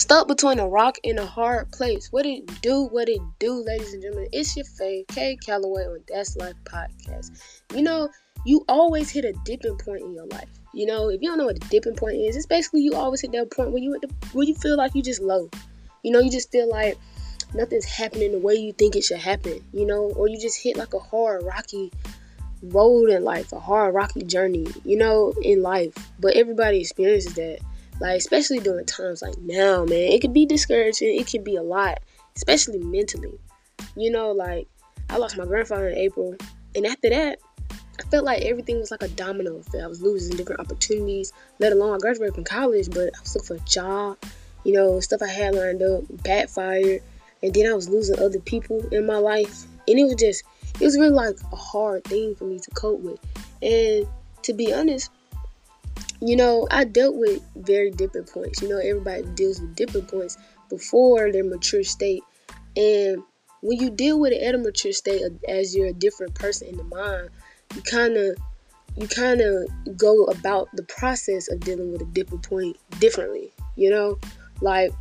Stuck between a rock and a hard place. What it do? What it do, ladies and gentlemen? It's your fave, Kay Calloway on That's Life Podcast. You know, you always hit a dipping point in your life. You know, if you don't know what the dipping point is, it's basically you always hit that point where you at the, where you feel like you just low. You know, you just feel like nothing's happening the way you think it should happen. You know, or you just hit like a hard, rocky road in life, a hard, rocky journey. You know, in life. But everybody experiences that. Like, especially during times like now, man, it could be discouraging. It could be a lot, especially mentally. You know, like, I lost my grandfather in April. And after that, I felt like everything was like a domino effect. I was losing different opportunities, let alone I graduated from college, but I was looking for a job. You know, stuff I had lined up backfired. And then I was losing other people in my life. And it was just, it was really like a hard thing for me to cope with. And to be honest, you know, I dealt with very different points. You know, everybody deals with different points before their mature state. And when you deal with it at a mature state uh, as you're a different person in the mind, you kind of you kind of go about the process of dealing with a different point differently. You know, like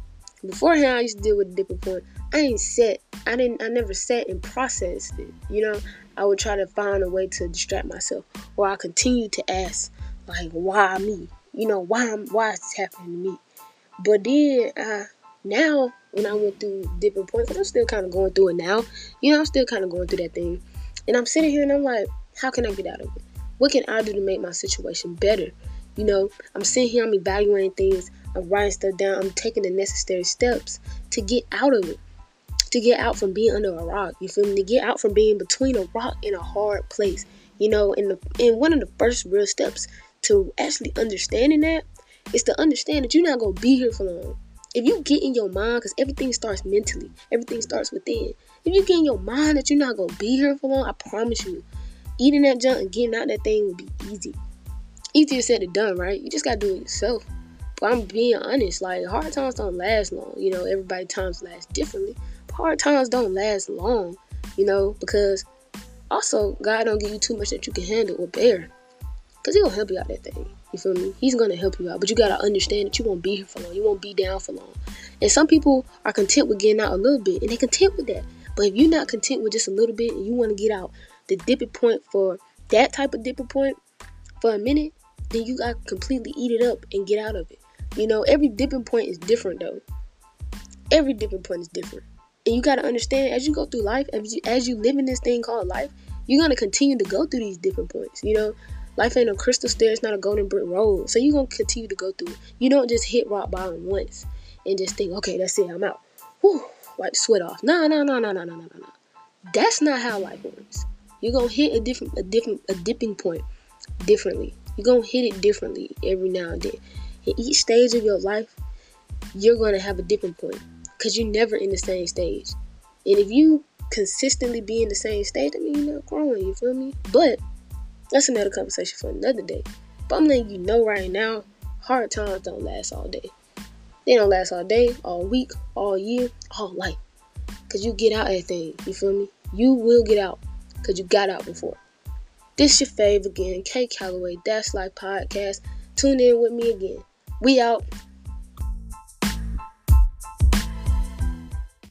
beforehand, I used to deal with a different point. I ain't set. I didn't. I never sat and processed it. You know, I would try to find a way to distract myself, or I continue to ask like why me? You know, why why is this happening to me? But then uh now when I went through different points, I'm still kind of going through it now. You know, I'm still kind of going through that thing. And I'm sitting here and I'm like, how can I get out of it? What can I do to make my situation better? You know, I'm sitting here, I'm evaluating things, I'm writing stuff down, I'm taking the necessary steps to get out of it. To get out from being under a rock. You feel me? To get out from being between a rock and a hard place. You know, and the and one of the first real steps to actually understanding that is to understand that you're not gonna be here for long. If you get in your mind, because everything starts mentally, everything starts within. If you get in your mind that you're not gonna be here for long, I promise you, eating that junk and getting out that thing will be easy. Easier said than done, right? You just gotta do it yourself. But I'm being honest, like hard times don't last long. You know, everybody times last differently. But hard times don't last long, you know, because also God don't give you too much that you can handle or bear. Cause he gonna help you out that thing. You feel me? He's gonna help you out. But you gotta understand that you won't be here for long. You won't be down for long. And some people are content with getting out a little bit and they're content with that. But if you're not content with just a little bit and you want to get out the dipping point for that type of dipping point for a minute, then you gotta completely eat it up and get out of it. You know, every dipping point is different though. Every dipping point is different. And you gotta understand as you go through life, as you as you live in this thing called life, you're gonna continue to go through these different points. You know, Life ain't a crystal stair, it's not a golden brick road. So you're gonna continue to go through it. You don't just hit rock bottom once and just think, okay, that's it, I'm out. Whew, wipe sweat off. No, no, no, no, no, no, no, no, no. That's not how life works. You're gonna hit a different a different a dipping point differently. You're gonna hit it differently every now and then. In each stage of your life, you're gonna have a dipping point. Cause you're never in the same stage. And if you consistently be in the same stage, I mean you're not growing, you feel me? But that's another conversation for another day. But I'm letting you know right now, hard times don't last all day. They don't last all day, all week, all year, all life. Cause you get out that thing. You feel me? You will get out. Cause you got out before. This your fave again, K Calloway, That's Life Podcast. Tune in with me again. We out.